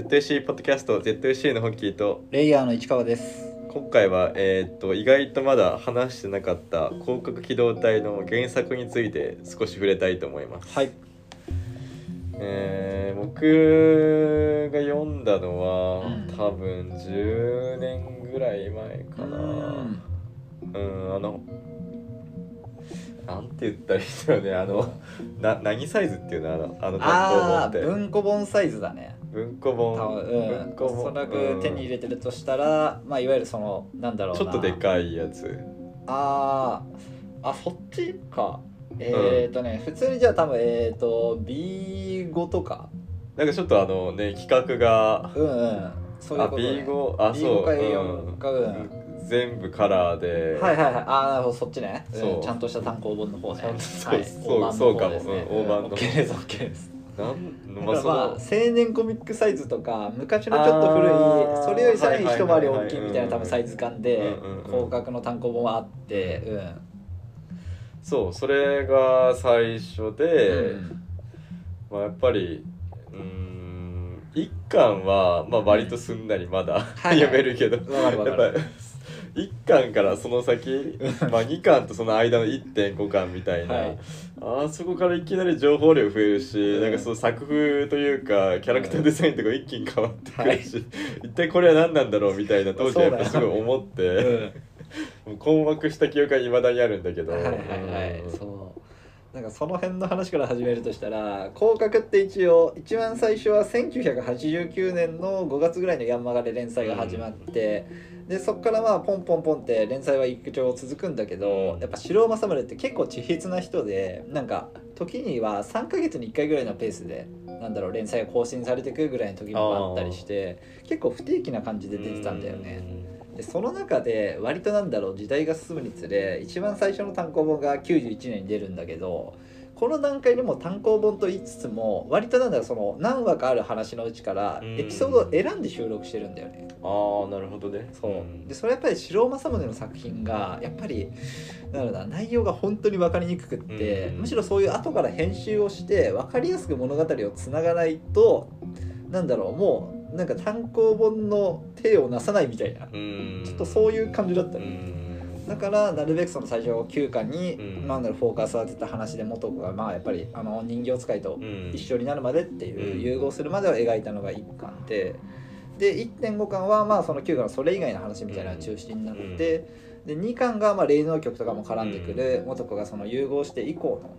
ZC ポッドキャスト ZC のホッキーとレイヤーの市川です。今回は、えーっと意外とまだ話してなかった広角機動隊の原作について少し触れたいと思います、はい。えー僕が読んだのは、うん多分10年ぐらい前かなうんあのなんて言ったらいいんだろうねあのな何サイズっていうの？あのあの単行本って文庫本サイズだね。文庫多本分うん。文庫本おそらく手に入れてるとしたら、まあいわゆるそのなんだろうな。ちょっとでかいやつああ、あそっちか。えっ、ー、とね、普通にじゃあ多分えっ、ー、と B5 とか。なんかちょっとあのね企画がうんうん。そういうあこと、ね。B5 あそう B5 か A4 かうん。うん全部カラーで、はいはいはい。ああ、なるほどそっちね。そううんちゃんとした単行本の方ね。そうはい、そうそうかもね。うん大判のオッケーですオッケーです。なん。だまあまあ青年コミックサイズとか昔のちょっと古いそれよりさらに一回り大きいみたいな多分サイズ感で広角の単行本はあってうん。そうそれが最初で、うん。まあ、やっぱりうーん一巻は、まあ、割とすんなりまだ、はい 読めるけど。やっぱり一巻からその先、まあ、二巻とその間の1.5巻みたいな、はい。あそこからいきなり情報量増えるし、うん。なんかその作風というかキャラクターデザインとか一気に変わってくるし、一体これは何なんだろうみたいな当時はやっぱすごい思って、うん。困惑した記憶はいまだにあるんだけど。はいはいはいうんそう。なんかその辺の話から始めるとしたら広角って一応一番最初は1989年の5月ぐらいのヤンマガで連載が始まって、でそこからまあポンポンポンって連載は一丁続くんだけどやっぱ城尾正宗って結構地筆な人でなんか時には3ヶ月に1回ぐらいのペースでなんだろう連載が更新されてくるぐらいの時もあったりして結構不定期な感じで出てたんだよね。でその中で割となんだろう時代が進むにつれ一番最初の単行本が91年に出るんだけどこの段階でも単行本と言いつつも割となんだろうその何話かある話のうちからうん。エピソードを選んで収録してるんだよね。ああなるほどね。そう。でそれやっぱり城尾正宗の作品がやっぱりなんだろうな内容が本当に分かりにくくって、うん。むしろそういう後から編集をして分かりやすく物語をつながないとなんだろうもうなんか単行本の手をなさないみたいな。うん。ちょっとそういう感じだったうね、んだからなるべくその最初9巻に、うん。なんだろうフォーカスを当てた話で元子がまあやっぱりあの人形使いとうん。一緒になるまでっていう、うん。融合するまでを描いたのが1巻で。で1.5巻はまあその9巻のそれ以外の話みたいなのが中心になって、で2巻がまあ霊能曲とかも絡んでくる元子がその融合して以降の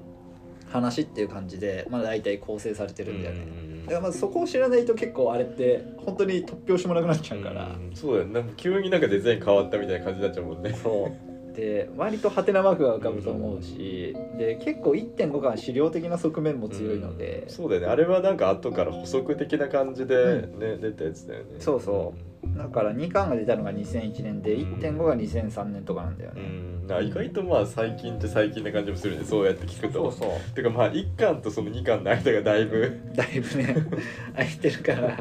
話っていう感じで、まあ、大体構成されてるんだよね。だからまずそこを知らないと結構あれって本当に突拍子もなくなっちゃうから、うん。そうだよ。ねなんか急になんかデザイン変わったみたいな感じになっちゃうもんね。そう。で割とハテナマークが浮かぶと思うし、で結構1.5巻は資料的な側面も強いので、そうだよね。あれはなんか後から補足的な感じでうね、出たやつだよね。そうそだから2巻が出たのが2001年で1.5が2003年とかなんだようね、ん。なんか意外とまあ最近って最近な感じもするね。そうやって聞くと。そうそう。てかまあ1巻とその2巻の間がだいぶ だいぶね 空いてるから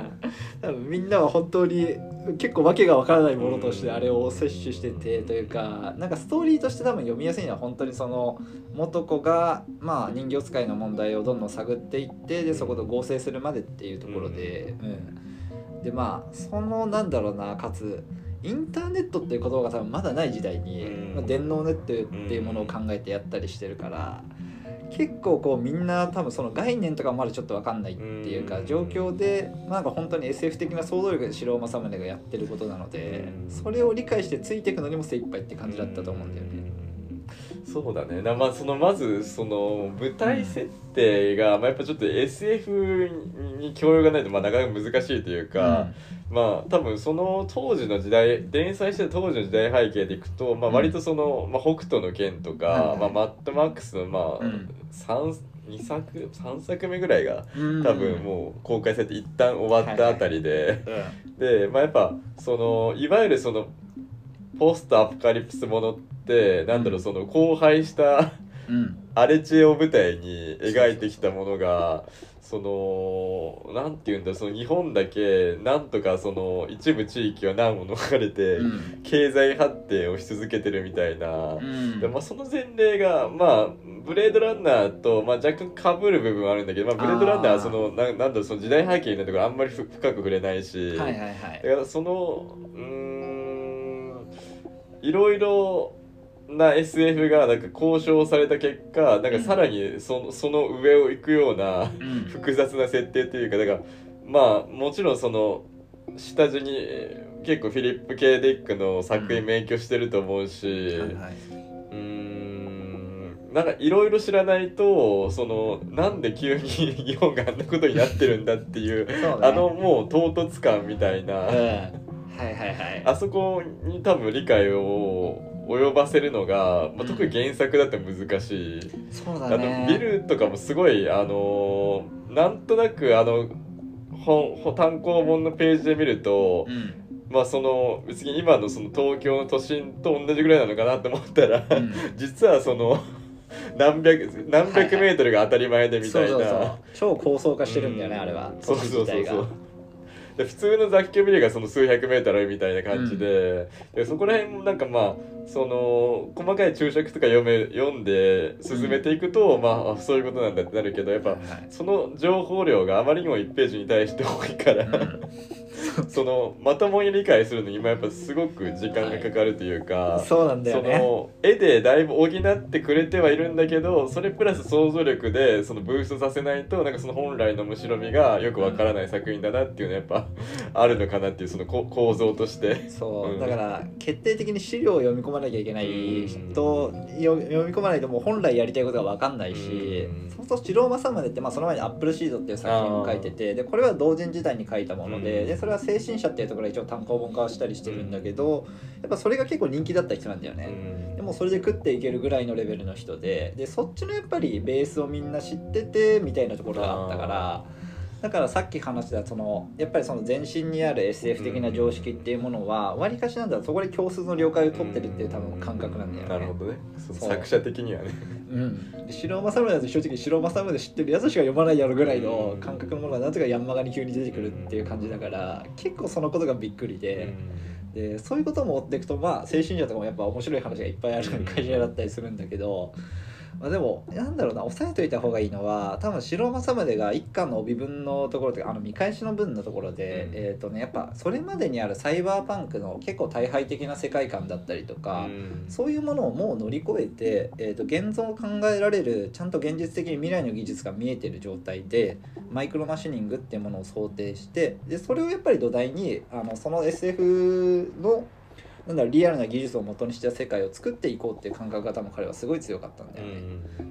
多分みんなは本当に結構わけがわからないものとしてあれを摂取しててというかなんかストーリーとして多分読みやすいのは本当にその元子がまあ人形使いの問題をどんどん探っていってでそこと合成するまでっていうところで、うん、でまあそのなんだろうなかつインターネットっていう言葉が多分まだない時代に、うんまあ、電脳ネットっていうものを考えてやったりしてるから。結構こうみんな多分その概念とかもまだちょっと分かんないっていうかうん状況でなんか本当に SF 的な想像力で城尾正宗がやってることなのでうんそれを理解してついていくのにも精一杯って感じだったと思うんだよね。うんそうだね。なまあそのまずその舞台設定が、まあ、やっぱちょっと SF に教養がないとまあなかなか難しいというか、まあ多分その当時の時代連載してた当時の時代背景でいくと、まあ、うん。割とその、まあ、北斗の拳とか、はいはい。まあ、マッドマックスのまあ、うん。三2作三作目ぐらいがうん。多分もう公開されて一旦終わったあたりで、うん。でまあやっぱそのいわゆるそのポストアポカリプスものってなんだろううんその荒廃したうん。荒れ地を舞台に描いてきたものがそのなんていうんだその日本だけなんとかその一部地域は難を逃れて、うん。経済発展をし続けてるみたいな。うん。でまあ、その前例が、まあ、ブレードランナーと、まあ、若干かぶる部分はあるんだけど、まあ、ブレードランナーはそのななんだその時代背景のところあんまりふ深く触れないし、はいはいはい。だからそのうーんいろいろな SF がなんか交渉された結果なんかさらにそのその上を行くようなうん。複雑な設定というかだからまあもちろんその下地に結構フィリップ・ケイ・ディックの作品勉強してると思うし、はいはい。うーんなんかいろいろ知らないとそのなんで急に日本があんなことになってるんだっていう ね。あのもう唐突感みたいな、うん。はいはいはい。あそこに多分理解を及ばせるのが、まあ、特に原作だと難しい、あそうだね。のビルとかもすごいあのーなんとなくあの本本単行本のページで見るとう、ん。まあその別に今のその東京の都心と同じぐらいなのかなと思ったら、うん。実はその何百何百メートルが当たり前でみたいな、そうそうそう。超高層化してるんだよね、うん。あれは。そうそうそうそう。普通の雑居ビルがその数百メートルみたいな感じで,、でそこら辺もなんかまあその細かい注釈とか読め読んで進めていくと、まああそういうことなんだってなるけどやっぱはいはい。その情報量があまりにも1ページに対して多いから、うん。そのまともに理解するのに今やっぱすごく時間がかかるというか、そうなんだよそねの絵でだいぶ補ってくれてはいるんだけどそれプラス想像力でそのブーストさせないとなんかその本来のむしろみがよくわからない作品だなっていうのはやっぱあるのかなっていうそのこ構造として。そう、うん。だから決定的に資料を読み込まなきゃいけないうん。とよ読み込まないともう本来やりたいことが分かんないしうん。そうすると白馬サムネって、まあ、その前に「アップルシード」っていう作品を書いててでこれは同人時代に書いたものでうん。でそれは「精神者」っていうところで一応単行本化したりしてるんだけどやっぱそれが結構人気だった人なんだよね。でもそれで食っていけるぐらいのレベルの人ででそっちのやっぱりベースをみん。な知っててみたいなところがあったからだからさっき話したそのやっぱりその全身にある SF 的な常識っていうものはわりかしなんだそこで共通の了解を取ってるっていう多分感覚なんだよね。なるほどね。作者的にはね。うん、で白正宗だと正直白正宗で知ってるやつしか読まないやろぐらいの感覚のものがなぜかヤンマガに急に出てくるっていう感じだから結構そのことがびっくりで。でそういうことも追っていくとまあ精神者とかもやっぱ面白い話がいっぱいある会社だったりするんだけど、まあ、でもなんだろうな押さえといた方がいいのは多分白正宗が一巻の帯文のところというかあの見返しの文のところで、うん。えっ、とねやっぱそれまでにあるサイバーパンクの結構大敗的な世界観だったりとか、うん。そういうものをもう乗り越えて、えー、と現存を考えられるちゃんと現実的に未来の技術が見えてる状態でマイクロマシニングっていうものを想定してでそれをやっぱり土台にあのその SF のなんだろうリアルな技術を元にした世界を作っていこうっていう感覚が多分彼はすごい強かったんだよね。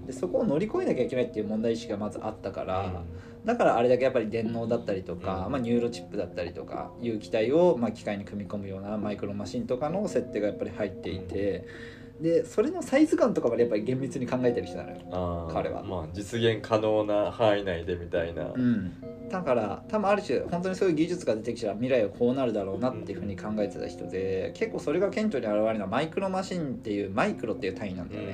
でそこを乗り越えなきゃいけないっていう問題意識がまずあったから、だからあれだけやっぱり電脳だったりとか、うん。まあ、ニューロチップだったりとかいう義体を、まあ、機械に組み込むようなマイクロマシンとかの設定がやっぱり入っていてでそれのサイズ感とかまでやっぱり厳密に考えてる人なのよ。彼は。まあ実現可能な範囲内でみたいな、うん、だから多分ある種本当にそういう技術が出てきたら未来はこうなるだろうなっていうふうに考えてた人で結構それが顕著に現れるのはマイクロマシンっていうマイクロっていう単位なんだよね。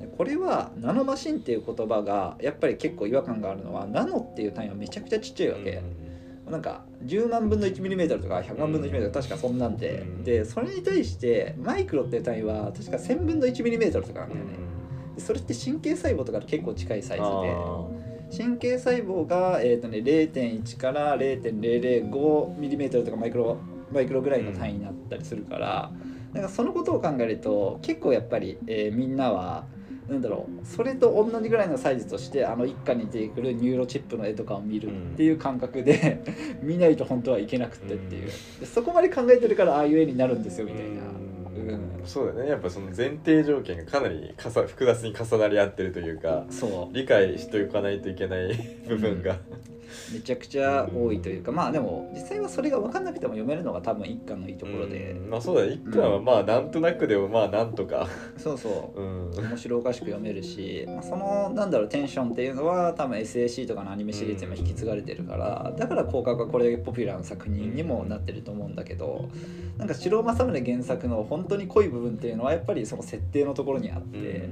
でこれはナノマシンっていう言葉がやっぱり結構違和感があるのはナノっていう単位はめちゃくちゃちっちゃいわけ、なんか10万分の 1mm とか100万分の 1mm 確かそんなんで、うん。でそれに対してマイクロっていう単位は確か1000分の 1mm とかなんだよね、でそれって神経細胞とかと結構近いサイズで神経細胞が、えーとね、0.1から 0.005mm とかマイクロマイクロぐらいの単位になったりするから、なんかそのことを考えると結構やっぱり、えーみんなはなんだろうそれと同じぐらいのサイズとしてあの一巻に出てくるニューロチップの絵とかを見るっていう感覚で、見ないと本当はいけなくてっていう。でそこまで考えてるからああいう絵になるんですよみたいな。うん。そうだね。やっぱその前提条件がかなりかさ複雑に重なり合ってるというか理解しておかないといけない部分が、めちゃくちゃ多いというかまあでも実際はそれが分かんなくても読めるのが多分一巻のいいところで、うんまあそうだね。一巻はまあなんとなくでもまあなんとか、そうそう。うん。面白おかしく読めるし、まあ、そのなんだろうテンションっていうのは多分 SAC とかのアニメシリーズにも引き継がれてるからだから広角がこれだけポピュラーな作品にもなってると思うんだけどなんか城政宗原作の本当に濃い部分っていうのはやっぱりその設定のところにあって。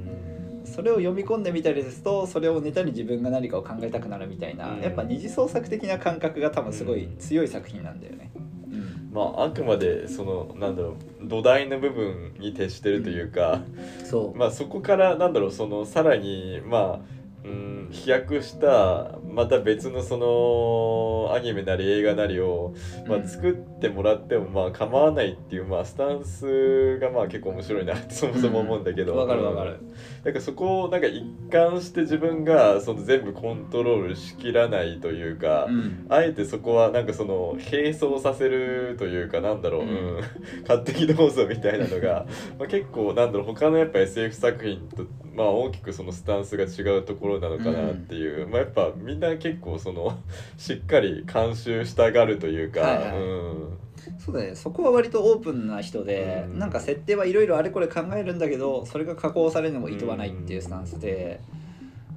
それを読み込んでみたりですとそれをネタに自分が何かを考えたくなるみたいな、うん。やっぱ二次創作的な感覚が多分すごい強い作品なんだよね。うん。まああくまでそのなんだろう土台の部分に徹してるというか、そう、まあそこからなんだろうそのさらにまあうん飛躍したまた別のそのアニメなり映画なりを、まあ、うん。作ってもらってもまあ構わないっていう、まあ、スタンスがまあ結構面白いなって そもそも思うんだけど、わかるわかる。なんかそこをなんか一貫して自分がその全部コントロールしきらないというか、うん。あえてそこはなんかその並走させるというかなんだろう、うん。うん。勝手にどうぞみたいなのが まあ結構なんだろう他のやっぱ SF 作品とまあ大きくそのスタンスが違うところなのかなっていう、まあやっぱみんな結構その しっかり監修したがるというか、はいはい。うん。そうだね。そこは割とオープンな人で、うん。なんか設定はいろいろあれこれ考えるんだけどそれが加工されるのも厭わないっていうスタンスで、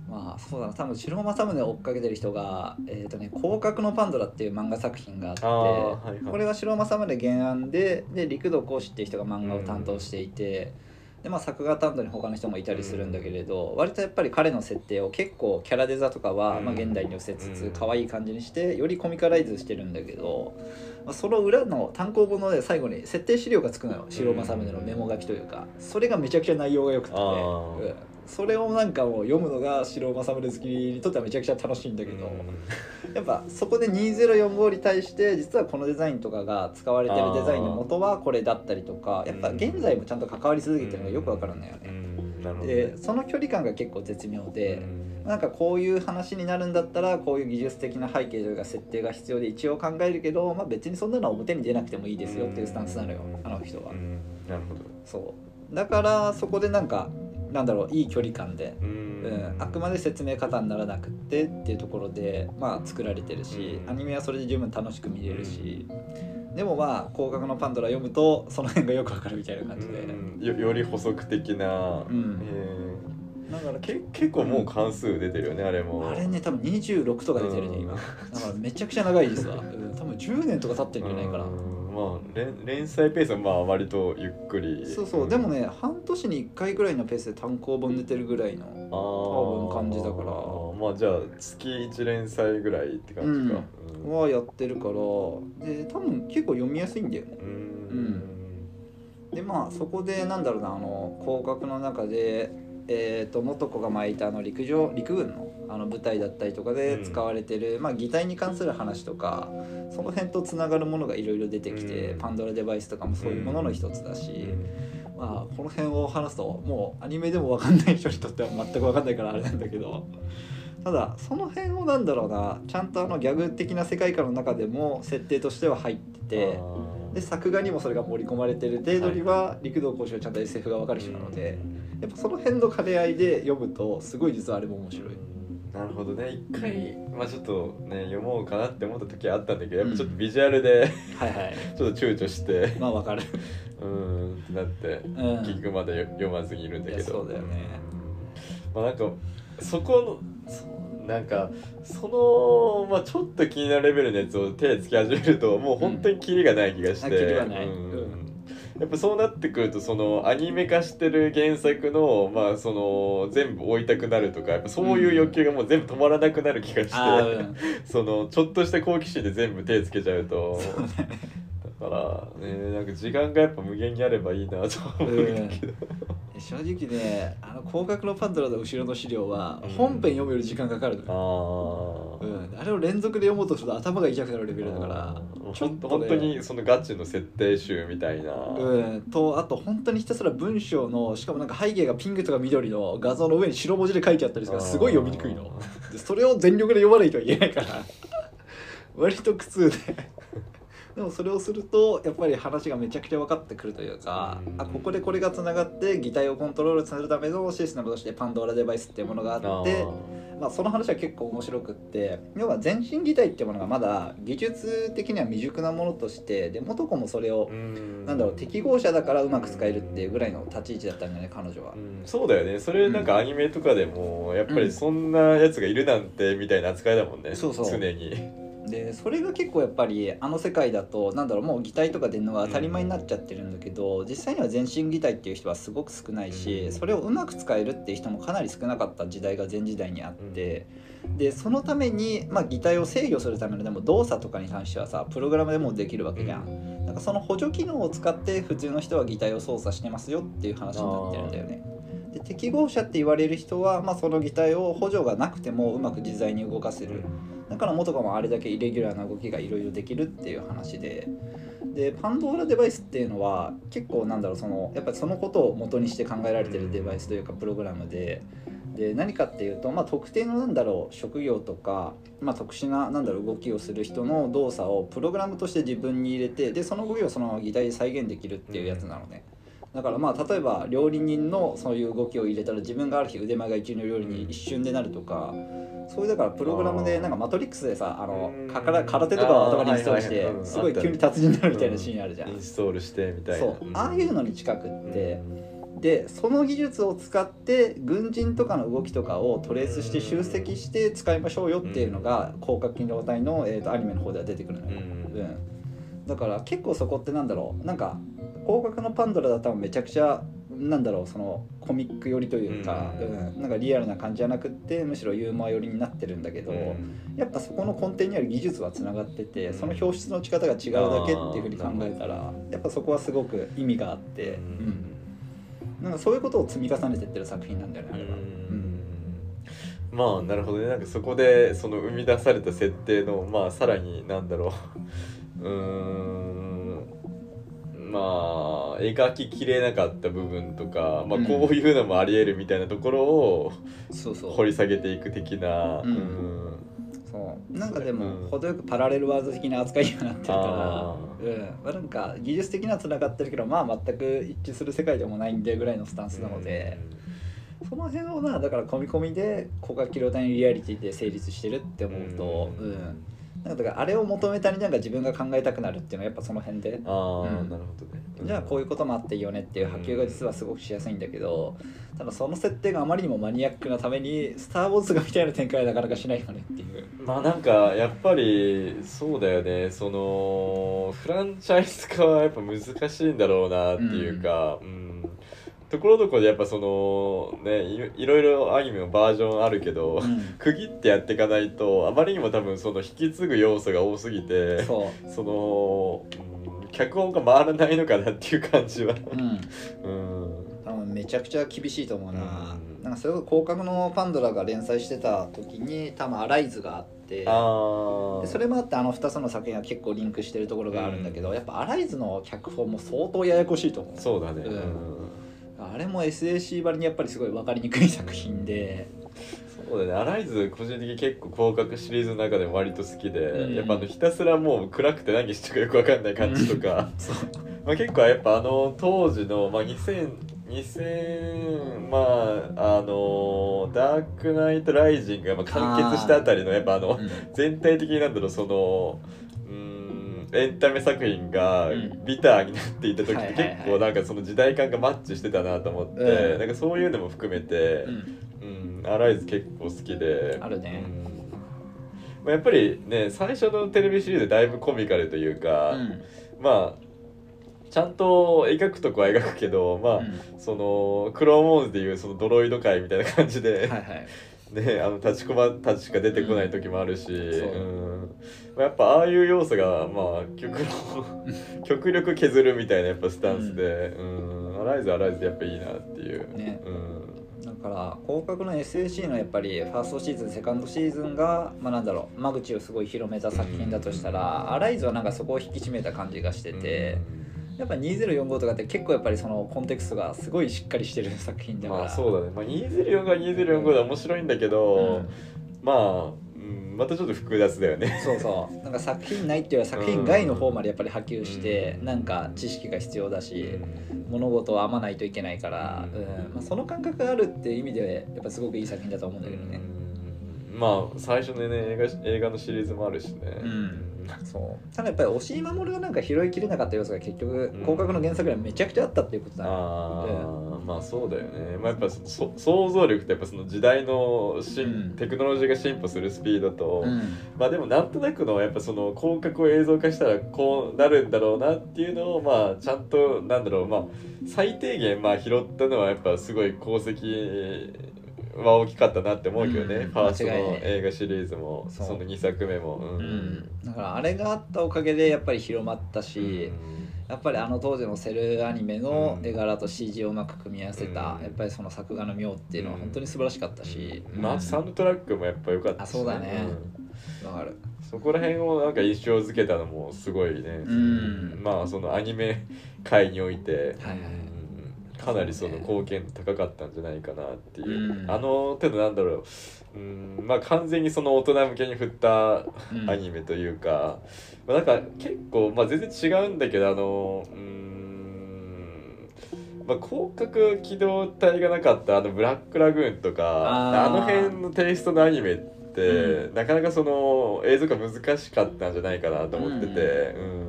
まあそうだな。多分白政宗を追っかけてる人が「えーとね、広角のパンドラ」っていう漫画作品があってはいはい。これは白政宗原案でで陸道講師っていう人が漫画を担当していて。でまあ、作画担当に他の人もいたりするんだけれど、割とやっぱり彼の設定を結構キャラデザとかは、うん。まあ、現代に寄せつつうん。可愛い感じにしてよりコミカライズしてるんだけど、まあ、その裏の単行本の、ね、最後に設定資料がつくのよ。白政宗のメモ書きというか。それがめちゃくちゃ内容が良くて、あー。うんそれをなんかもう読むのが白政宗好きにとってはめちゃくちゃ楽しいんだけど、やっぱそこで2045に対して実はこのデザインとかが使われてるデザインの元はこれだったりとかやっぱ現在もちゃんと関わり続けてるのがよくわかるんだようね。でその距離感が結構絶妙で。うん。なんかこういう話になるんだったらこういう技術的な背景というか設定が必要で一応考えるけど、まあ、別にそんなのは表に出なくてもいいですよっていうスタンスなのよあの人は。うん。なるほど。そう。だからそこでなんかなんだろういい距離感で、ううん。ん、あくまで説明方にならなくってっていうところでまあ作られてるしうん。アニメはそれで十分楽しく見れるし。でもまあ「広角のパンドラ」読むとその辺がよくわかるみたいな感じで。うん。よより補足的な、うん。えだからーけ結構もう関数出てるよねあれも。あれね多分26とか出てるねうん。今だからめちゃくちゃ長いですわ、うん、多分10年とか経ってるんじゃないかな。うんまあ連連載ペースはまあ割とゆっくり。そうそう。でもね半年に1回ぐらいのペースで単行本出てるぐらいのあ多分感じだから。まあじゃあ月1連載ぐらいって感じか。うん。はやってるから。で多分結構読みやすいんだよね。うん。でまあそこでなんだろうなあの広角の中でえー、と元子が巻いたあの陸上陸軍のあの舞台だったりとかで使われてる、まあ、擬態に関する話とかその辺とつながるものがいろいろ出てきて、うん。パンドラデバイスとかもそういうものの一つだし、うん。まあ、この辺を話すともうアニメでも分かんない人にとっては全く分かんないからあれなんだけどただその辺をなんだろうなちゃんとあのギャグ的な世界観の中でも設定としては入っててで作画にもそれが盛り込まれてる程度には陸道講師はちゃんと SF が分かる人なのでやっぱその辺の兼ね合いで読むとすごい実はあれも面白い。なるほどね。一回、まあちょっとね読もうかなって思った時はあったんだけどやっぱちょっとビジュアルではいはい。ちょっと躊躇して。まあ分かる。うーんってなってうん。結局まだ読まずにいるんだけど。そうだよね。まあなんかそこのそなんかその、まあ、ちょっと気になるレベルのやつを手つき始めるともう本当にキリがない気がして、やっぱそうなってくるとそのアニメ化してる原作のまあその全部追いたくなるとかやっぱそういう欲求がもう全部止まらなくなる気がして、うん。そのちょっとした好奇心で全部手つけちゃうとからねなんか時間がやっぱ無限にあればいいなとは思うん。だけど、正直ねあの広角のパンドラの後ろの資料はうん。本編読むより時間かかるのあよ、あ、うん、あれを連続で読もうとすると頭が痛くなるレベルだからちょっとね。本当にそのガチの設定集みたいな、うん、とあと本当にひたすら文章のしかもなんか背景がピンクとか緑の画像の上に白文字で書いてあったりするからすごい読みにくいの。でそれを全力で読まないとはいけないから。割と苦痛ででもそれをするとやっぱり話がめちゃくちゃ分かってくるというか、うん。あここでこれがつながって擬態をコントロールするためのシステムとしてパンドーラデバイスっていうものがあってまあ、その話は結構面白くって要は全身擬態っていうものがまだ技術的には未熟なものとしてで元子もそれをなんだろう適合者だからうまく使えるっていうぐらいの立ち位置だったんだよね彼女は。う。ん。そうだよね。それなんかアニメとかでもやっぱりそんなやつがいるなんてみたいな扱いだもんね、そうそう。常にでそれが結構やっぱりあの世界だとなんだろうもう擬態とか出るのが当たり前になっちゃってるんだけど、実際には全身擬態っていう人はすごく少ないし、うんそれをうまく使えるっていう人もかなり少なかった時代が前時代にあって、でそのために、まあ、擬態を制御するためのでも動作とかに関してはさプログラムでもうできるわけじゃん。なんかその補助機能を使って普通の人は擬態を操作してますよっていう話になってるんだよね。で適合者って言われる人は、まあ、その擬態を補助がなくてもうまく自在に動かせる。だから元かもあれだけイレギュラーな動きがいろいろできるっていう話ででパンドーラデバイスっていうのは結構なんだろうそのやっぱりそのことを元にして考えられてるデバイスというかプログラムで。で何かっていうと、まあ、特定のなんだろう職業とか、まあ、特殊ななんだろう動きをする人の動作をプログラムとして自分に入れてでその動きをそのまま擬態で再現できるっていうやつなのね。だからまあ例えば料理人のそういう動きを入れたら自分がある日腕前が一流料理に一瞬でなるとかそういうだからプログラムでなんかマトリックスでさあのうん。かから空手とかを頭にインストールしてすごい急に達人になるみたいなシーンあるじゃん。インストールしてみたいな。そう。ああいうのに近くって。でその技術を使って軍人とかの動きとかをトレースして集積して使いましょうよっていうのが広角機動隊の、えー、とアニメの方では出てくるのよ、うん。うん、だから結構そこってなんだろう。なんか広角のパンドラだったらめちゃくちゃなんだろうそのコミック寄りというか、ううん。んなんかリアルな感じじゃなくってむしろユーモア寄りになってるんだけど、やっぱそこの根底にある技術はつながっててその表出の仕方が違うだけっていうふうに考えたらやっぱそこはすごく意味があって、うん。なんかそういうことを積み重ねてってる作品なんだよねあれは。うん。まあなるほどね。なんかそこでその生み出された設定のまあさらになんだろう。うーんまあ描ききれなかった部分とか、まあ、うん。こういうのもありえるみたいなところをそうそう。掘り下げていく的な、うん。うん。そう。なんかでもうん。程よくパラレルワールド的な扱いにはなってるからあうん。まあ、なんか技術的にはつながってるけどまあ全く一致する世界でもないんでぐらいのスタンスなので、その辺をなだから込み込みで広角機動隊のリアリティで成立してるって思うと、ううんんなんかだからあれを求めたりなんか自分が考えたくなるっていうのはやっぱその辺で。ああ、うん。なるほどね、じゃあこういうこともあっていいよねっていう波及が実はすごくしやすいんだけどただその設定があまりにもマニアックなために「スター・ウォーズ」がみたいな展開はなかなかしないよねっていう。まあなんかやっぱりそうだよね。そのフランチャイズ化はやっぱ難しいんだろうなっていうか、うんところどころでやっぱそのねいろいろアニメのバージョンあるけど、うん。区切ってやっていかないとあまりにも多分その引き継ぐ要素が多すぎてその、うん、脚本が回らないのかなっていう感じは。うん。うん。多分めちゃくちゃ厳しいと思うな、うん。なんかそれこそ広角のパンドラが連載してた時に多分アライズがあってでそれもあってあの2つの作品は結構リンクしてるところがあるんだけど、やっぱアライズの脚本も相当ややこしいと思う。そうだね、うん。うんあれも SAC ばりにやっぱりすごい分かりにくい作品で、そうだね、アライズ個人的に結構広角シリーズの中でも割と好きで、うん。やっぱあのひたすらもう暗くて何してるかよくわかんない感じとか、そう。まあ結構やっぱあの当時の、まあ、2000 2000まああのダークナイトライジングがまあ完結したあたりのやっぱあのうん。全体的になんだろうそのエンタメ作品がうん。ビターになっていた時って結構なんかその時代感がマッチしてたなと思って、うん。なんかそういうのも含めて、うん。うん、アライズ結構好きで。あるね。うん。まあ、やっぱりね最初のテレビシリーズだいぶコミカルというか、うん。まあちゃんと描くとこは描くけどまあ、うん。そのクローンモーンズでいうそのドロイド界みたいな感じで、はいはいねあの立ちこまたちしか出てこない時もあるし、そう。うん。まあ、やっぱああいう要素がまあ極力 極力削るみたいなやっぱスタンスで、うん、アライズアライズでやっぱいいなっていう。ね。うん。だから広角の SAC のやっぱりファーストシーズンセカンドシーズンがまあなんだろう間口をすごい広めた作品だとしたら、アライズはなんかそこを引き締めた感じがしてて、やっぱ2045とかって結構やっぱりそのコンテクストがすごいしっかりしてる作品だから。まあそうだね、まあ、204が204で面白いんだけど、うん。まあ、うん、またちょっと複雑だよね。そうそう。なんか作品内っていうよりは作品外の方までやっぱり波及して、うん。なんか知識が必要だし、うん。物事を編まないといけないから、うん。うん。まあ、その感覚があるっていう意味でやっぱすごくいい作品だと思うんだけどね。うん。まあ最初のね映画映画のシリーズもあるしね、うんそう。ただやっぱり押井守がなんか拾いきれなかった要素が結局うん。広角の原作ではめちゃくちゃあったっていうことだ。ね、ああ、まあそうだよね、まあ、やっぱそそ想像力ってやっぱその時代の進、うん。テクノロジーが進歩するスピードと、うん。まあでもなんとなくのやっぱその広角を映像化したらこうなるんだろうなっていうのをまあちゃんとなんだろう。まあ最低限まあ拾ったのはやっぱすごい功績は大きかったなって思うけどね、うんファーストの映画シリーズもその2作目もうん、うん。だからあれがあったおかげでやっぱり広まったし、やっぱりあの当時のセルアニメの絵柄と CG をうまく組み合わせた、うん。やっぱりその作画の妙っていうのは本当に素晴らしかったし、まあサウンドトラックもやっぱ良かったし、あそうだね。うん。わかる。そこら辺をなんか印象づけたのもすごいね、うん。まあそのアニメ界において、はいはいうんかなりその貢献度高かったんじゃないかなっていう、うん。あの程度なんだろう。うんまあ完全にその大人向けに振ったうん。アニメというか、まあ、なんか結構、まあ、全然違うんだけどあのうんまあ、広角機動隊がなかったあのブラックラグーンとかあの辺のテイストのアニメって、うなかなかその映像が難しかったんじゃないかなと思ってて、うん。まあ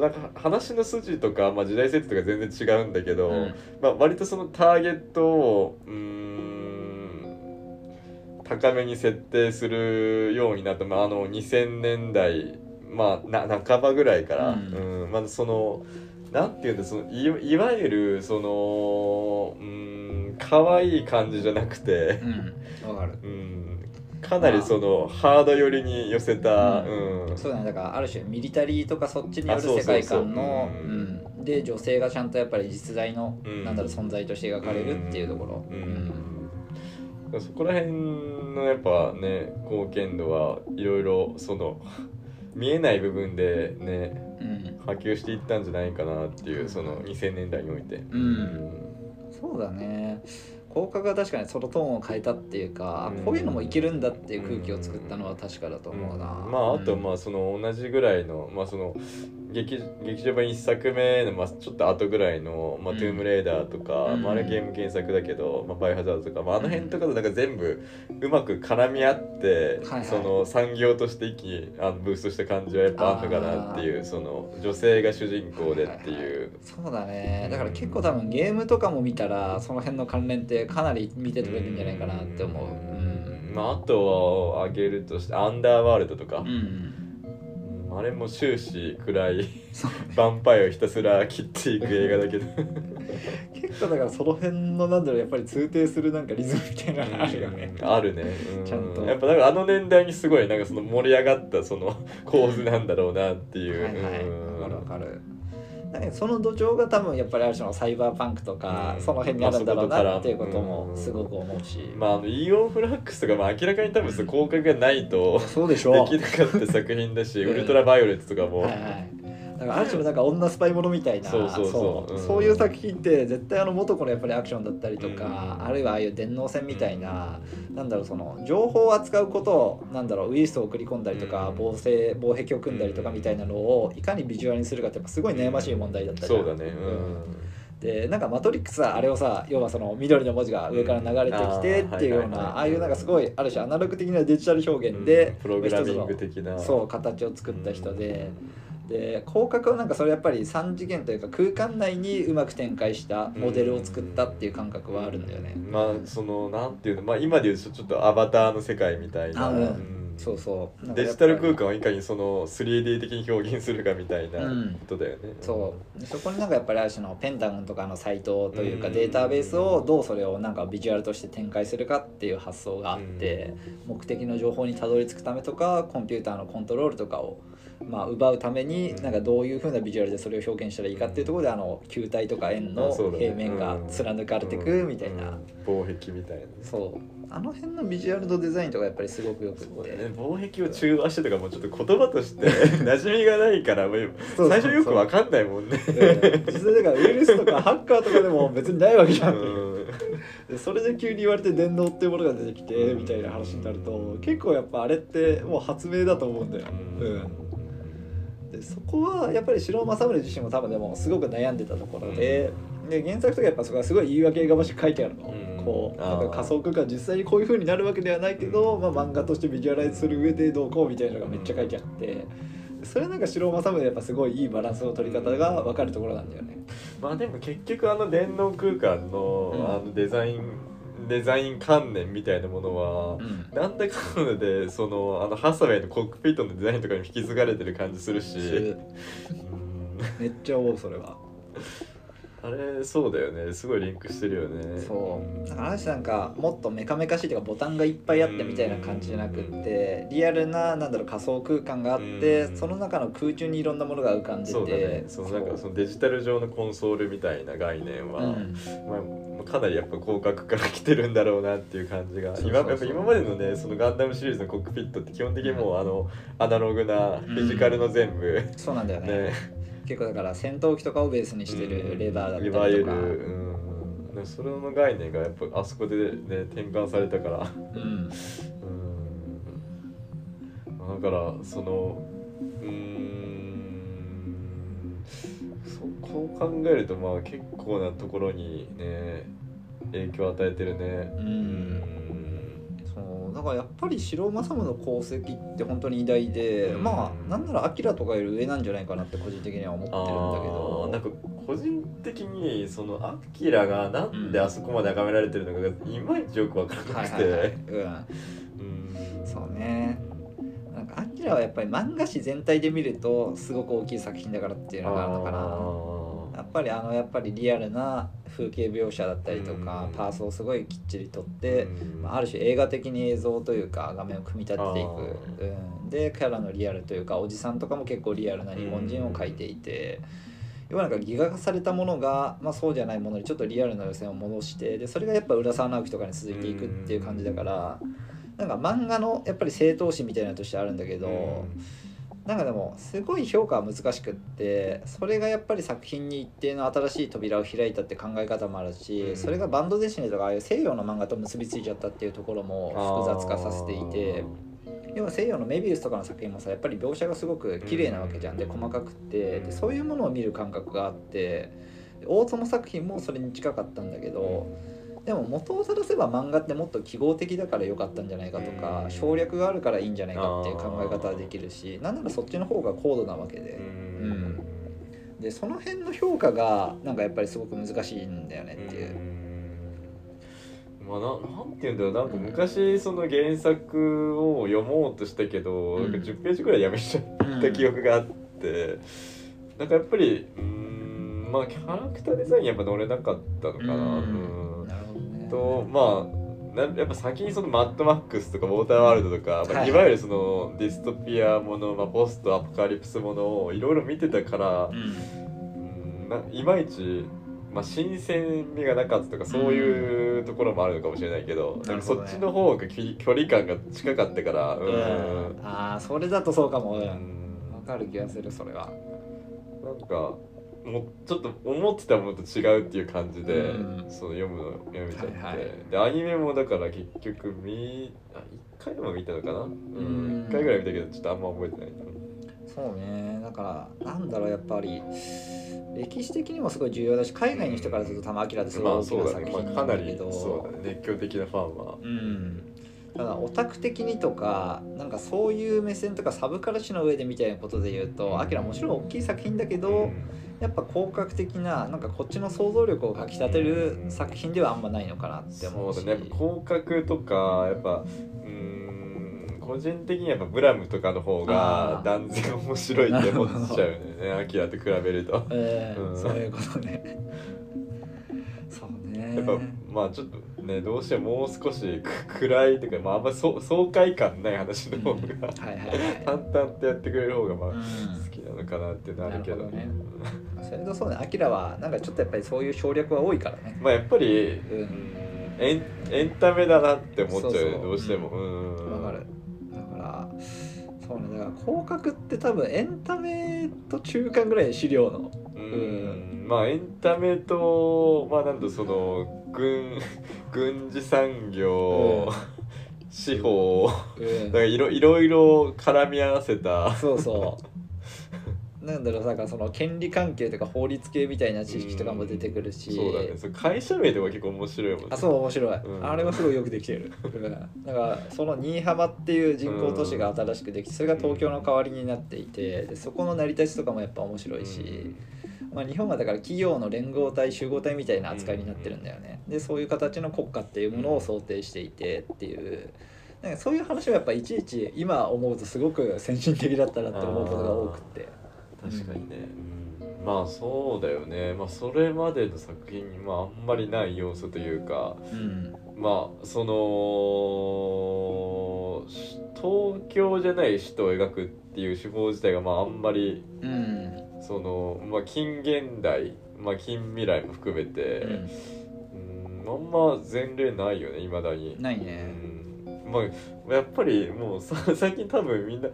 なんか話の筋とか、まあ、時代設定とか全然違うんだけど、うん。まあ、割とそのターゲットをうーん高めに設定するようになった、まあ、あの2000年代、まあ、な半ばぐらいから、うん。うんまあ、そのなんていうんだそのいいわゆるそのうん可愛い感じじゃなくて、うん。わかる。うん、かなりそのハード寄りに寄せた、うん。うん。そうだね。だからある種ミリタリーとかそっちによる世界観ので女性がちゃんとやっぱり実在の、うん。なんだろう存在として描かれるっていうところ、うん。そこら辺のやっぱね貢献度はいろいろその 見えない部分でねうん。波及していったんじゃないかなっていうその2000年代において。うん。そうだね効果が確かにそのトーンを変えたっていうか、うん。こういうのもいけるんだっていう空気を作ったのは確かだと思うな、まああとまあその同じぐらいのまあその劇劇場版1作目のまあちょっと後ぐらいの「まあ、うん。トゥームレーダー」とか、うん。まあ、あれゲーム原作だけど「まあ、バイオハザード」とか、まあ、あの辺とかとなんか全部うまく絡み合って、はいはいその産業として一気にあのブーストした感じはやっぱあるのかなっていうその女性が主人公でっていう。そうだね。だから結構多分ゲームとかも見たらその辺の関連ってかなり見て取れるんじゃないかなって思う。うん。まあ、あとは挙げるとしてアンダーワールドとかうんあれも終始暗いヴァンパイアをひたすら切っていく映画だけど。結構だからその辺のなんだろうやっぱり通底するなんかリズムみたいなのがあるよね。うんあるね、うん。ちゃんと。やっぱなんかあの年代にすごいなんかその盛り上がったその構図なんだろうなっていう、はいはい。かるわかるその土壌が多分やっぱりある種のサイバーパンクとか、うん。その辺にあるんだろうまあなっていうこともすごく思うし、まああのイオンフラックスとかまあ明らかに多分その効果がないとそうでしでょきなかった作品だし、うん。ウルトラバイオレットとかも、はいはいだからある種のなんか女スパイものみたいな。そうそうそう。う。ん。そういう作品って絶対あの元子のやっぱりアクションだったりとか、うん。あるいはああいう電脳戦みたいな、なんだろうその情報を扱うことをなんだろうウイルスを送り込んだりとか、うん。防制防壁を組んだりとかみたいなのをいかにビジュアルにするかってやっぱすごい悩ましい問題だったりそうだね。でなんかマトリックスはあれをさ要はその緑の文字が上から流れてきてっていうようなああいうなんかすごいある種アナログ的なデジタル表うん。現で、プログラミング的な。そう形を作った人で、で広角はなんかそれやっぱり3次元というか空間内にうまく展開したモデルを作ったっていう感覚はあるんだよね、まあそのなんていうのまあ今で言うとちょっとアバターの世界みたいな、そうそう。デジタル空間間をいかにその 3D 的に表現するかみたいなうん。ことだよね、そう。でそこになんかやっぱりある種のペンタゴンとかのサイトというかうん。データベースをどうそれをなんかビジュアルとして展開するかっていう発想があって目的の情報にたどり着くためとかコンピューターのコントロールとかをまあ奪うためにうん。なんかどういうふうなビジュアルでそれを表現したらいいかっていうところであの球体とか円の平面が貫かれていくみたいな。うん。防壁みたいな。そう。あの辺のビジュアルとデザインとかやっぱりすごくよくってね。防壁を中和してとかもうちょっと言葉として 馴染みがないから最初よくわかんないもんね。で実際だからウイルスとかハッカーとかでも別にないわけじゃん。うそれで急に言われて電脳っていうものが出てきてみたいな話になると結構やっぱあれってもう発明だと思うんだよ、うん、でそこはやっぱり城尾政宗自身も多分でもすごく悩んでたところで,、で原作とかやっぱそこはすごい言い訳がましく書いてあるの、うん。こうなんか仮想空間実際にこういう風になるわけではないけど、まあ、漫画としてビジュアライズする上でどうこうみたいなのがめっちゃ書いてあって。それなんか白政宗やっぱすごいいいバランスの取り方が分かるところなんだよね。まあでも結局あの電脳空間の,、うん。あのデザインデザイン観念みたいなものは、うん。なんだかんだでそのあのハサウェイのコックピットのデザインとかに引き継がれてる感じするし、うん。めっちゃ思うそれは。あれそうだよね。すごいリンクしてるよね。そう。だから話なんかもっとメカメカしいというかボタンがいっぱいあってみたいな感じじゃなくってリアルななんだろう仮想空間があってうん。その中の空中にいろんなものが浮かんでて。そうだね。そのなんかそのデジタル上のコンソールみたいな概念は、うん。まあ、かなりやっぱ広角から来てるんだろうなっていう感じが。今やっぱ今までのねそのガンダムシリーズのコックピットって基本的にもうあのアナログなフィジカルの全部、そうなんだよね。ね。結構だから戦闘機とかをベースにしてるレバーだったりとか。いわゆる、うん、それの概念がやっぱあそこでね転換されたから。うん。うん。だからそのうーんそこう考えるとまあ結構なところにね影響を与えてるね。うん。そうだからやっぱり城政宗の功績って本当に偉大で、うん。まあなんならアキラとかより上なんじゃないかなって個人的には思ってるんだけど。なんか個人的にそのアキラがなんであそこまで崇められてるのかがいまいちよくわからなくて、はいはいはい、うん。うん。そうね。なんかアキラはやっぱり漫画誌全体で見るとすごく大きい作品だからっていうのがあるのかなぱりあのやっぱりリアルな風景描写だったりとか、うん。パースをすごいきっちりとって、うん。まあ、ある種映画的に映像というか画面を組み立てていく、あうん、でキャラのリアルというかおじさんとかも結構リアルな日本人を描いていて、要はなんかギガ化されたものが、まあ、そうじゃないものにちょっとリアルな路線を戻してでそれがやっぱ浦沢直樹とかに続いていくっていう感じだから、なんか漫画のやっぱり正当心みたいなのとしてあるんだけど。なんかでもすごい評価は難しくってそれがやっぱり作品に一定の新しい扉を開いたって考え方もあるし、うん。それがバンドデシネとかああいう西洋の漫画と結びついちゃったっていうところも複雑化させていて要は西洋のメビウスとかの作品もさやっぱり描写がすごく綺麗なわけじゃん。で細かくってでそういうものを見る感覚があってで大友作品もそれに近かったんだけど。でも元を正せば漫画ってもっと記号的だから良かったんじゃないかとかうん。省略があるからいいんじゃないかっていう考え方はできるしなんならそっちの方が高度なわけで。うん。でその辺の評価がなんかやっぱりすごく難しいんだよねっていう。まあ、ななんて言うんだろうなんか昔その原作を読もうとしたけど、うん。なんか10ページぐらいやめちゃった記憶があって、なんかやっぱりうーんまあキャラクターデザインやっぱ乗れなかったのかな。うんとまあなやっぱ先にそのマッドマックスとかウォーターワールドとか、まあはいい。わゆるそのディストピアもの、まあ、ポストアポカリプスものをいろいろ見てたから、うん。ないまいち、まあ、新鮮味がなかったとかそういうところもあるのかもしれないけど、なんかそっちの方がき距離感が近かったからううん。んああそれだとそうかも。うん。わうん。かる気がするそれは。なんかもうちょっと思ってたものと違うっていう感じで、うん。その読むのやめちゃって、はいはい。でアニメもだから結局見あ1回でも見たのかな？うん。うん。1回ぐらい見たけどちょっとあんま覚えてないそうね。だからなんだろうやっぱり歴史的にもすごい重要だし海外の人からすると玉明ってすごいまあ大きなそうだね、作品なまあ、かなりそうだね。熱狂的なファンは。うん。ただオタク的にとかなんかそういう目線とかサブカルチの上でみたいなことで言うとアキラもちろん大きい作品だけど、やっぱ広角的ななんかこっちの想像力をかきたてる作品ではあんまないのかなって思うし。そうだね。広角とかやっぱうーん個人的にはやっぱブラムとかの方が断然面白いって思っちゃうよね。アキラと比べると。えーうん。そういうことね。そうね。やっぱまあちょっとねどうしてももう少しく暗いというか、まあ、あんまそう爽快感ない話の方が、うん。はいはいはい。淡々とやってくれる方がまあ、うん。好きなのかなってなるほどねそれとそうねアキラはなんかちょっとやっぱりそういう省略は多いからね。まあやっぱり、んうん。エンエンタメだなって思っちゃうよどうしてもうん。わかる。だからそうね。だから広角って多分エンタメと中間ぐらい資料の。うん。まあエンタメとまあなんだその軍 軍事産業、うん。司法うん。なんかいろいろいろ絡み合わせた。そうそうなんだろうなんかその権利関係とか法律系みたいな知識とかも出てくるし、そうだね。それ会社名でも結構面白いもんね。あそう面白い、うん。あれはすごいよくできてる。うん。だからその新居浜っていう人工都市が新しくできてそれが東京の代わりになっていてでそこの成り立ちとかもやっぱ面白いし、まあ、日本はだから企業の連合体集合体みたいな扱いになってるんだよね。でそういう形の国家っていうものを想定していてっていう。なんかそういう話はやっぱいちいち今思うとすごく先進的だったなって思うことが多くって確かにね、うん。まあそうだよね。まあそれまでの作品にまああんまりない要素というかうん。まあそのし東京じゃない首都を描くっていう手法自体がまああんまりうん。そのまあ近現代まあ近未来も含めて、うん、あんま前例ないよねいまだに。ないね。うん。まあやっぱりもうさ最近多分みんな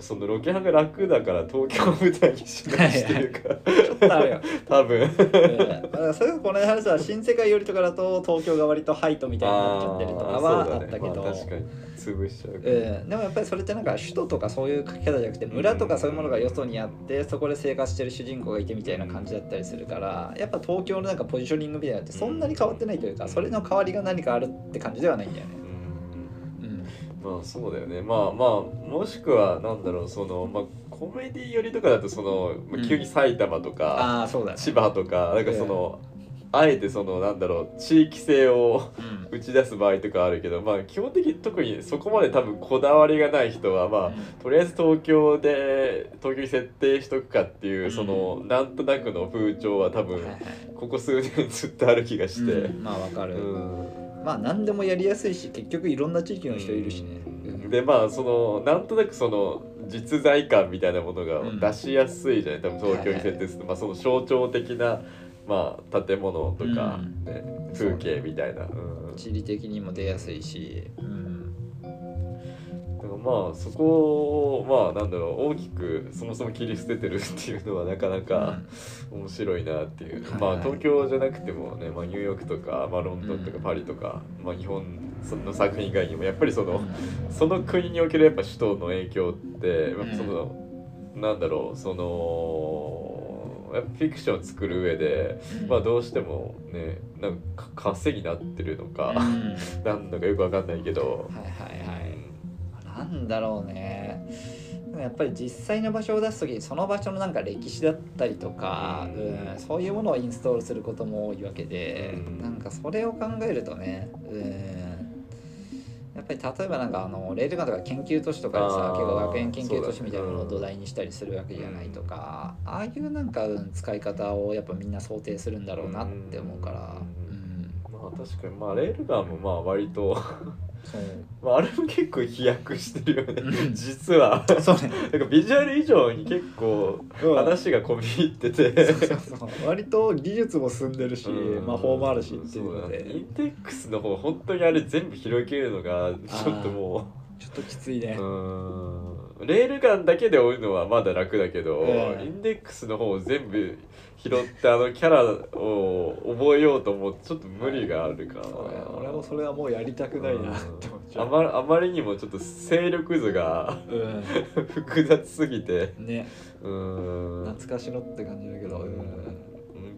そのロケハンが楽だから東京を舞台にしないしていうか。ちょっとあるよ。多分。うんまあそれこの話は新世界よりとかだと東京が割とハイトみたいになっちゃってるとかはあったけど、まあ、確かに潰しちゃうから、うん、でもやっぱりそれってなんか首都とかそういう書き方じゃなくて村とかそういうものがよそにあってそこで生活してる主人公がいてみたいな感じだったりするからやっぱ東京のなんかポジショニングみたいなのってそんなに変わってないというかそれの代わりが何かあるって感じではないんだよね。まあそうだよね。まあまあもしくはなんだろうそのまあコメディ寄りとかだとその、まあうん。急に埼玉とか、ああそうだね。千葉とかなんかその、あえてそのなんだろう地域性をうん。打ち出す場合とかあるけどまあ基本的に特にそこまで多分こだわりがない人はまあとりあえず東京で東京に設定しとくかっていう、うん。そのなんとなくの風潮は多分ここ数年ずっとある気がして、うん。まあわかる、うんまあ何でもやりやすいし結局いろんな地域の人いるしね、うん。でまあそのなんとなくその実在感みたいなものがうん。出しやすいじゃない？多分東京に設定すると、まあ、その象徴的な、まあ、建物とか、うん。ね。風景みたいな、うん、地理的にも出やすいし、うん、だからまあそこをまあなんだろう大きくそもそも切り捨ててるっていうのはなかなか面白いなっていう、はいまあ東京じゃなくてもね、まあ、ニューヨークとか、まあ、ロンドンとかうん。パリとか、まあ、日本の作品以外にもやっぱりその、うん。その国におけるやっぱ首都の影響って、そのなんだろうそのやっぱフィクションを作る上で、うん。まあどうしてもねなんか稼ぎになってるのか、うん。なんだかよくわかんないけど、はいはいはいなんだろうね。やっぱり実際の場所を出す時にその場所のなんか歴史だったりとか、ううんそういうものをインストールすることも多いわけで、うん。なんかそれを考えるとね、うんやっぱり例えばなんかあのレールガンとか研究都市とかでさ結構学園研究都市みたいなものを土台にしたりするわけじゃないとか、ああいうなんか、うん使い方をやっぱみんな想定するんだろうなって思うから、ううん。まあ確かに。まあレールガンもまあ割とまああれも結構飛躍してるよね。うん。実は。そうね。なんかビジュアル以上に結構う。ん話が込み入ってて。割と技術も進んでるし、うん。魔法もあるしっていうのそうだね。イでンデックスの方本当にあれ全部広げるのがちょっともちょっときついね。うんレールガンだけで追うのはまだ楽だけど、うん。インデックスの方を全部拾ってあのキャラを覚えようと思うとちょっと無理があるから、そうね俺もそれはもうやりたくないなって思っちゃう。あまあまりにもちょっと勢力図がう 複雑すぎて。んね。うーん。懐かしのって感じだけど。うん。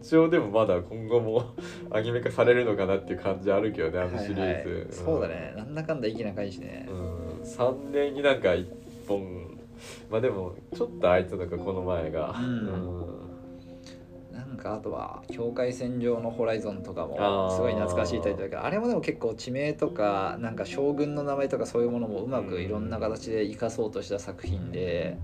一応でもまだ今後もアニメ化されるのかなっていう感じあるけどねあのシリーズ、はいはい。そうだね。なんだかんだ息長いしね。うん。3年になんか1本。まあでもちょっと空いたのかこの前が。うんなんかあとは「境界線上のホライゾン」とかもすごい懐かしいタイトルだけどあれもでも結構地名とかなんか将軍の名前とかそういうものもうまくいろんな形で生かそうとした作品で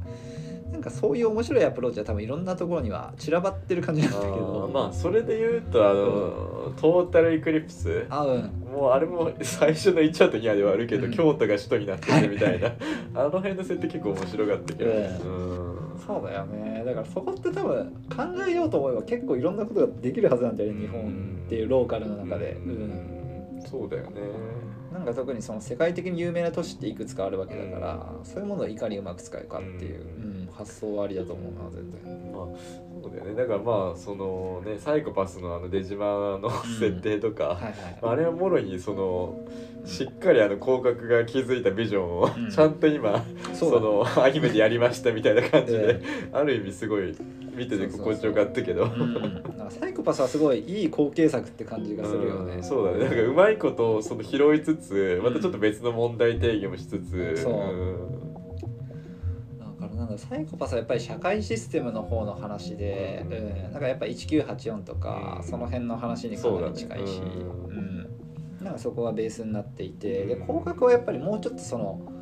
なんかそういう面白いアプローチは多分いろんなところには散らばってる感じなんだけあどー。まあそれで言うとあの、トータルエクリプス。あうん。もうあれも最初の1話と2話ではあるけど、うん。京都が首都になってるみたいな。あの辺の設定結構面白かったけど、ううんそうだよね。だからそこって多分考えようと思えば結構いろんなことができるはずなんだよね日本っていうローカルの中で、ううん。ん。そうだよねなんか特にその世界的に有名な都市っていくつかあるわけだから、そういうものをいかにうまく使うかっていう、ううん発想はありだと思うな全然。まあそうだよね。だからまあそのねサイコパスのあの出島の設定とか、あれはもろにそのしっかりあの広角が築いたビジョンをうん。ちゃんと今、そのアニメでやりましたみたいな感じで、えある意味すごい見てて心地よかったけど。うん、サイコパスはすごいいい後継作って感じがするよね、うん。そうだね。なんかうまいことをその拾いつつまたちょっと別の問題定義もしつつ、そう。ん。だからなんだサイコパスはやっぱり社会システムの方の話で、うん。うん、なんかやっぱ1984とか、うん。その辺の話にかなり近いし。そうん。ん、なんかそこがベースになっていてでうん。広角はやっぱりもうちょっとその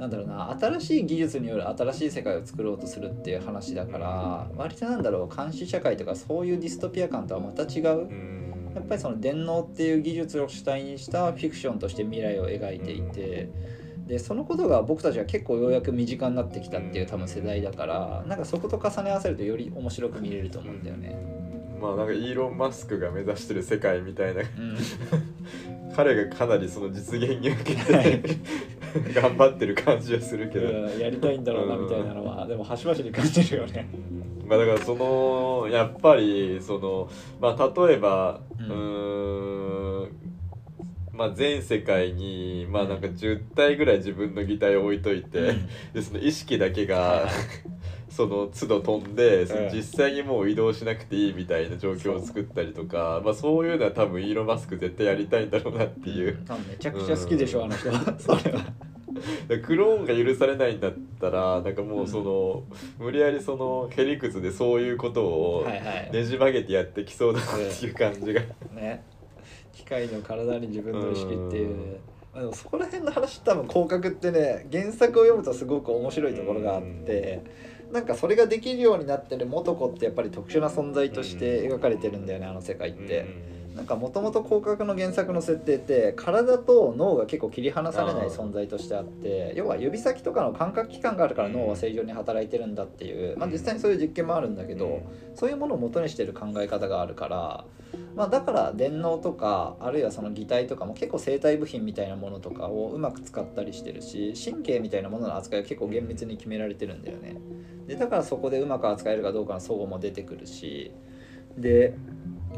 なんだろうな新しい技術による新しい世界を作ろうとするっていう話だから割となんだろう監視社会とかそういうディストピア感とはまた違ううんやっぱりその電脳っていう技術を主体にしたフィクションとして未来を描いていてでそのことが僕たちは結構ようやく身近になってきたっていう多分世代だからなんかそこと重ね合わせるとより面白く見れると思うんだよね。まあなんかイーロン・マスクが目指してる世界みたいな。うん、彼がかなりその実現に向けて 頑張ってる感じはするけど、うんやりたいんだろうなみたいなのはでも端々に感じるよね。まあだからそのやっぱりそのまあ例えばうん。まあ全世界にまあなんか10体ぐらい自分の擬態を置いといて、でその意識だけが その都度飛んで実際にもう移動しなくていいみたいな状況を作ったりとかまあそういうのは多分イーロン・マスク絶対やりたいんだろうなっていう。めちゃくちゃ好きでしょ、あの人。は それは。クローンが許されないんだったらなんかもうその、無理やりそのへりくつでそういうことをねじ曲げてやってきそうだなっていう感じが、ね。機械の体に自分の意識っていう、まあでもそこら辺の話多分広角ってね原作を読むとすごく面白いところがあって、なんかそれができるようになってる元子ってやっぱり特殊な存在として描かれてるんだよねあの世界って。なんかもともと広角の原作の設定って体と脳が結構切り離されない存在としてあって要は指先とかの感覚器官があるから脳は正常に働いてるんだっていう、まあ、実際にそういう実験もあるんだけど、そういうものを元にしてる考え方があるから、まあ、だから電脳とかあるいはその義体とかも結構生体部品みたいなものとかをうまく使ったりしてるし神経みたいなものの扱いは結構厳密に決められてるんだよね。でだからそこでうまく扱えるかどうかの齟齬も出てくるしで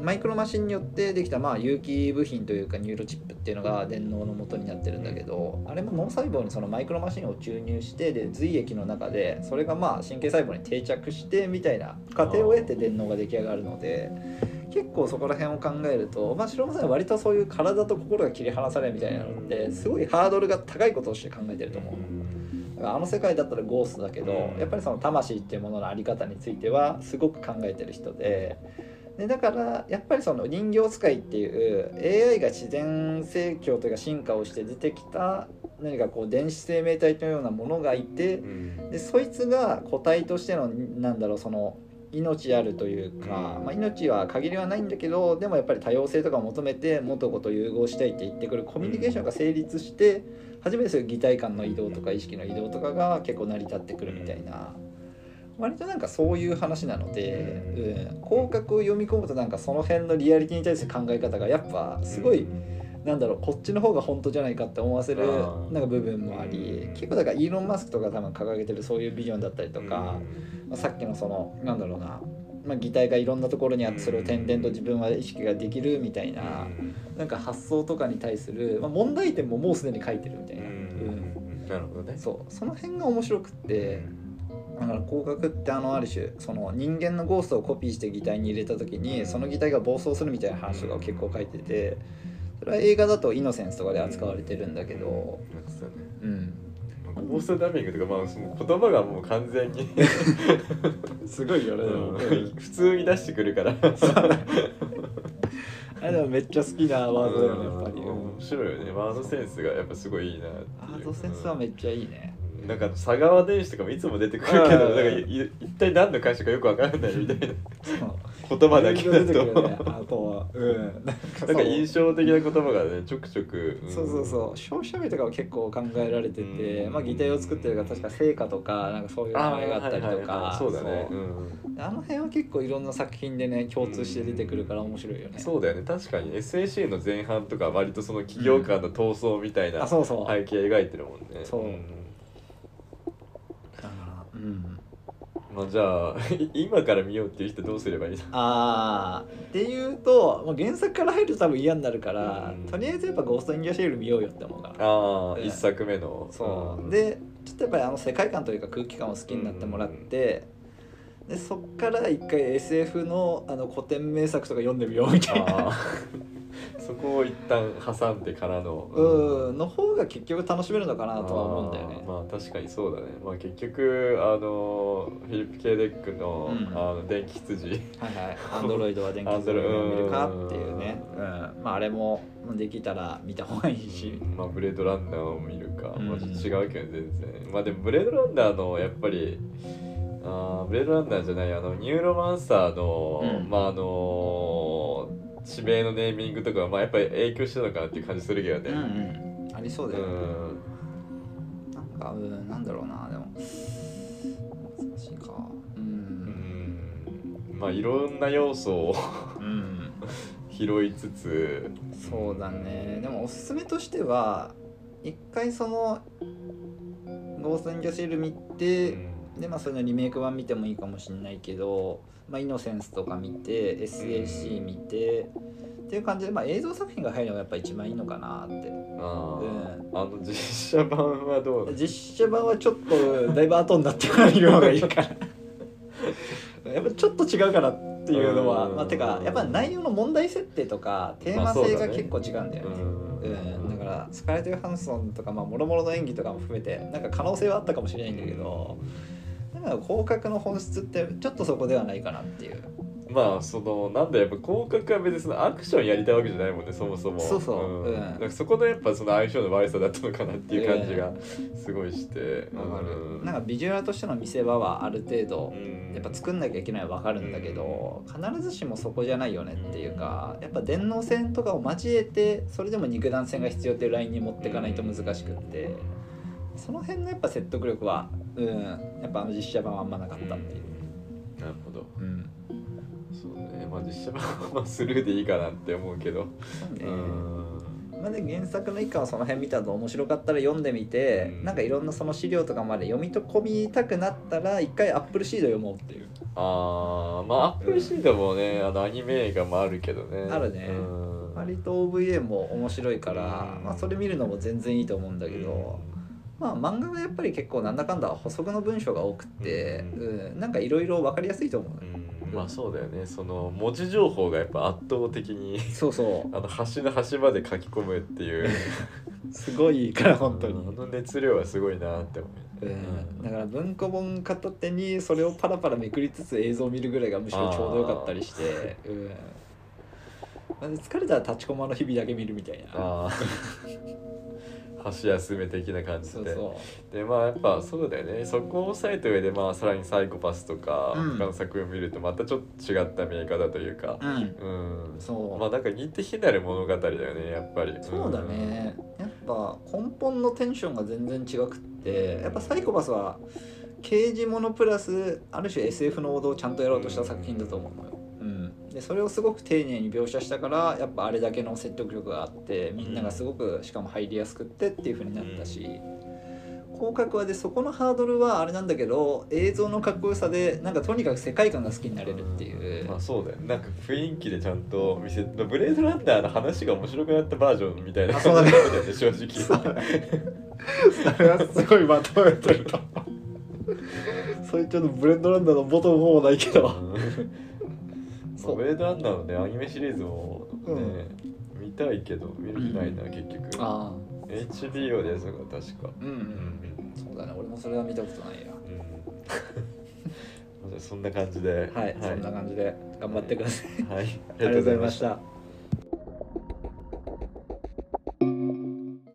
マイクロマシンによってできたまあ有機部品というかニューロチップっていうのが電脳の元になってるんだけどあれも脳細胞にそのマイクロマシンを注入してで髄液の中でそれがまあ神経細胞に定着してみたいな過程を経て電脳が出来上がるので結構そこら辺を考えるとまあ白間さんは割とそういう体と心が切り離されるみたいなのってすごいハードルが高いこととして考えてると思う。あの世界だったらゴーストだけどうんやっぱりその魂っていうものの在り方についてはすごく考えてる人ででだからやっぱりその人形使いっていう AI が自然成長というか進化をして出てきた何かこう電子生命体のようなものがいてでそいつが個体としてのなんだろうその命あるというか、うんまあ、命は限りはないんだけどでもやっぱり多様性とかを求めて元子と融合したいって言ってくるコミュニケーションが成立して初めてそういう擬態感の移動とか意識の移動とかが結構成り立ってくるみたいな。割となんかそういう話なので、うん、広角を読み込むとなんかその辺のリアリティに対する考え方がやっぱすごいなんだろうこっちの方が本当じゃないかって思わせるなんか部分もあり結構だからイーロン・マスクとか多分掲げてるそういうビジョンだったりとか、まあ、さっきのそのなんだろうな、まあ、擬態がいろんなところにあってそれを転々と自分は意識ができるみたいななんか発想とかに対する、まあ、問題点ももうすでに書いてるみたいな、うん。なるほどね。そう。その辺が面白くってだから広角ってあのある種その人間のゴーストをコピーして擬態に入れた時にその擬態が暴走するみたいな話とかを結構書いててそれは映画だと「イノセンス」とかで扱われてるんだけどうん。ゴーストダミングとかまあその言葉がもう完全に すごいよねうん。普通に出してくるから。あれでもめっちゃ好きなワードだよねやっぱり、うん。面白いよね。ワードセンスがやっぱすごいいいなワードセンスはめっちゃいいね、うんなんか佐川電子とかもいつも出てくるけどうん。なんか一体何の会社かよくわからないみたいな。言葉だけだと。ねあとは。うん。なんか印象的な言葉がねちょくちょく、ん。そうそうそう。消費者名とかは結構考えられてて、まあ擬態を作ってるから確か成果とかなんかそういう名前があったりとか。いそうだね。あの辺は結構いろんな作品でね共通して出てくるから面白いよね、そうだよね。確かに。SAC の前半とか割とその企業間の闘争みたいな背景描いてるもんね。そううん。まあじゃあ 今から見ようっていう人どうすればいいの？あー。っていうともう原作から入ると多分嫌になるから、うん。とりあえずやっぱ「ゴースト・イン・ギャシェル」見ようよって思うから。ああ、うん一作目の。そう、ん。でちょっとやっぱりあの世界観というか空気感を好きになってもらって、でそっから一回 SF のあの古典名作とか読んでみようみたいな。ああ そこを一旦挟んでからのうん。の方が結局楽しめるのかなとは思うんだよね。まあ確かにそうだね。まあ結局あのフィリップ・ケイデックの,、うん。あの電気羊。はいはい。アンドロイドは電気自動で読めるかっていうね。うん。まああれもできたら見た方がいいし。うん。まあブレードランナーを見るか、うん。まあちょっと違うけど全然。まあでもブレードランナーのやっぱりあーブレードランナーじゃないあのニューロマンサーの、うん。まああの地名のネーミングとかはまあやっぱり影響してたのかなっていう感じするけどね。うんうん。ありそうだよね。うん。なんかうんなんだろうな。でも難しいか。ううん。んまあいろんな要素をうん。拾いつつ。そうだね。でもおすすめとしては一回その「ゴースト・イン・ギャシェル」見うて、ん。でまあそれのリメイク版見てもいいかもしれないけど「まあ、イノセンス」とか見て SAC 見て、っていう感じで、まあ、映像作品が入るのがやっぱ一番いいのかなって。あー、あの実写版はどう実写版はちょっとだいぶ後になってから見る方がいいから。やっぱちょっと違うからっていうのはうん。まあてかやっぱ内容の問題設定とかテーマ性が結構違うんだよね,、うん。だからスカーレット・ヨハンソンとかまあもろもろの演技とかも含めてなんか可能性はあったかもしれないんだけど、なんか広角の本質ってちょっとそこではないかなっていう。まあそのなんだやっぱ広角は別にそのアクションやりたいわけじゃないもんねそもそも。そうそう。ん。うん。なんかそこのやっぱその相性の悪さだったのかなっていう感じがすごいして、わかる。うん。なんかビジュアルとしての見せ場はある程度うん。やっぱ作んなきゃいけないのは分かるんだけど必ずしもそこじゃないよねっていうかやっぱ電脳戦とかを交えてそれでも肉弾戦が必要っていうラインに持っていかないと難しくってその辺のやっぱ説得力はうんやっぱあの実写版はあんまなかったっていう。なるほど。うん。そうね。まあ実写版はまあスルーでいいかなって思うけど、そうん。まあ、で原作の一巻はその辺見たと面白かったら読んでみて、うん。なんかいろんなその資料とかまで読み込みたくなったら一回アップルシード読もうっていう。あーまあアップルシードもね、あのアニメ映画もあるけどね。あるね。うん。割と OVA も面白いから、うん。まあ、それ見るのも全然いいと思うんだけど、まあ漫画はやっぱり結構なんだかんだ補足の文章が多くって、ううんなんかいろいろ分かりやすいと思ううのよ、ん。まあそうだよね。その文字情報がやっぱ圧倒的にそうそ あの端の端まで書き込むっていう。う すごいから本当に、うん。あの熱量はすごいなって思う、うん、だから文庫本片手にそれをパラパラめくりつつ映像を見るぐらいがむしろちょうどよかったりして、うん。まあ疲れたら立ちコマの日々だけ見るみたいな。ああ箸休め的な感じで。そうそでまあやっぱそうだよね。そこを抑えた上でまあさらにサイコパスとか、うん。他の作品を見るとまたちょっと違った見え方というか。ううん。うん。そう。まあなんか似て非なる物語だよねやっぱり。そうだね、やっぱ根本のテンションが全然違くってやっぱサイコパスは刑事ものプラスある種 SF の王道をちゃんとやろうとした作品だと思うのよ、うん、でそれをすごく丁寧に描写したからやっぱあれだけの説得力があってみんながすごくしかも入りやすくってっていう風になったし、広角はでそこのハードルはあれなんだけど映像のかっこよさでなんかとにかく世界観が好きになれるっていう、まあそうだよなんか雰囲気でちゃんと見せブレードランナーの話が面白くなったバージョンみたいな感じだよね正直。それはすごいまとめてると。それちょっとブレンドランナーの元の方もないけど。うんそう。ブレードランナーのねアニメシリーズもね、見たいけど見る気ないな、結局。あ HBO でやつ確か。あうんうん。そうだね。俺もそれは見たことないやうん。そんな感じで。はい、そんな感じで頑張ってください、はい、あありがとうございました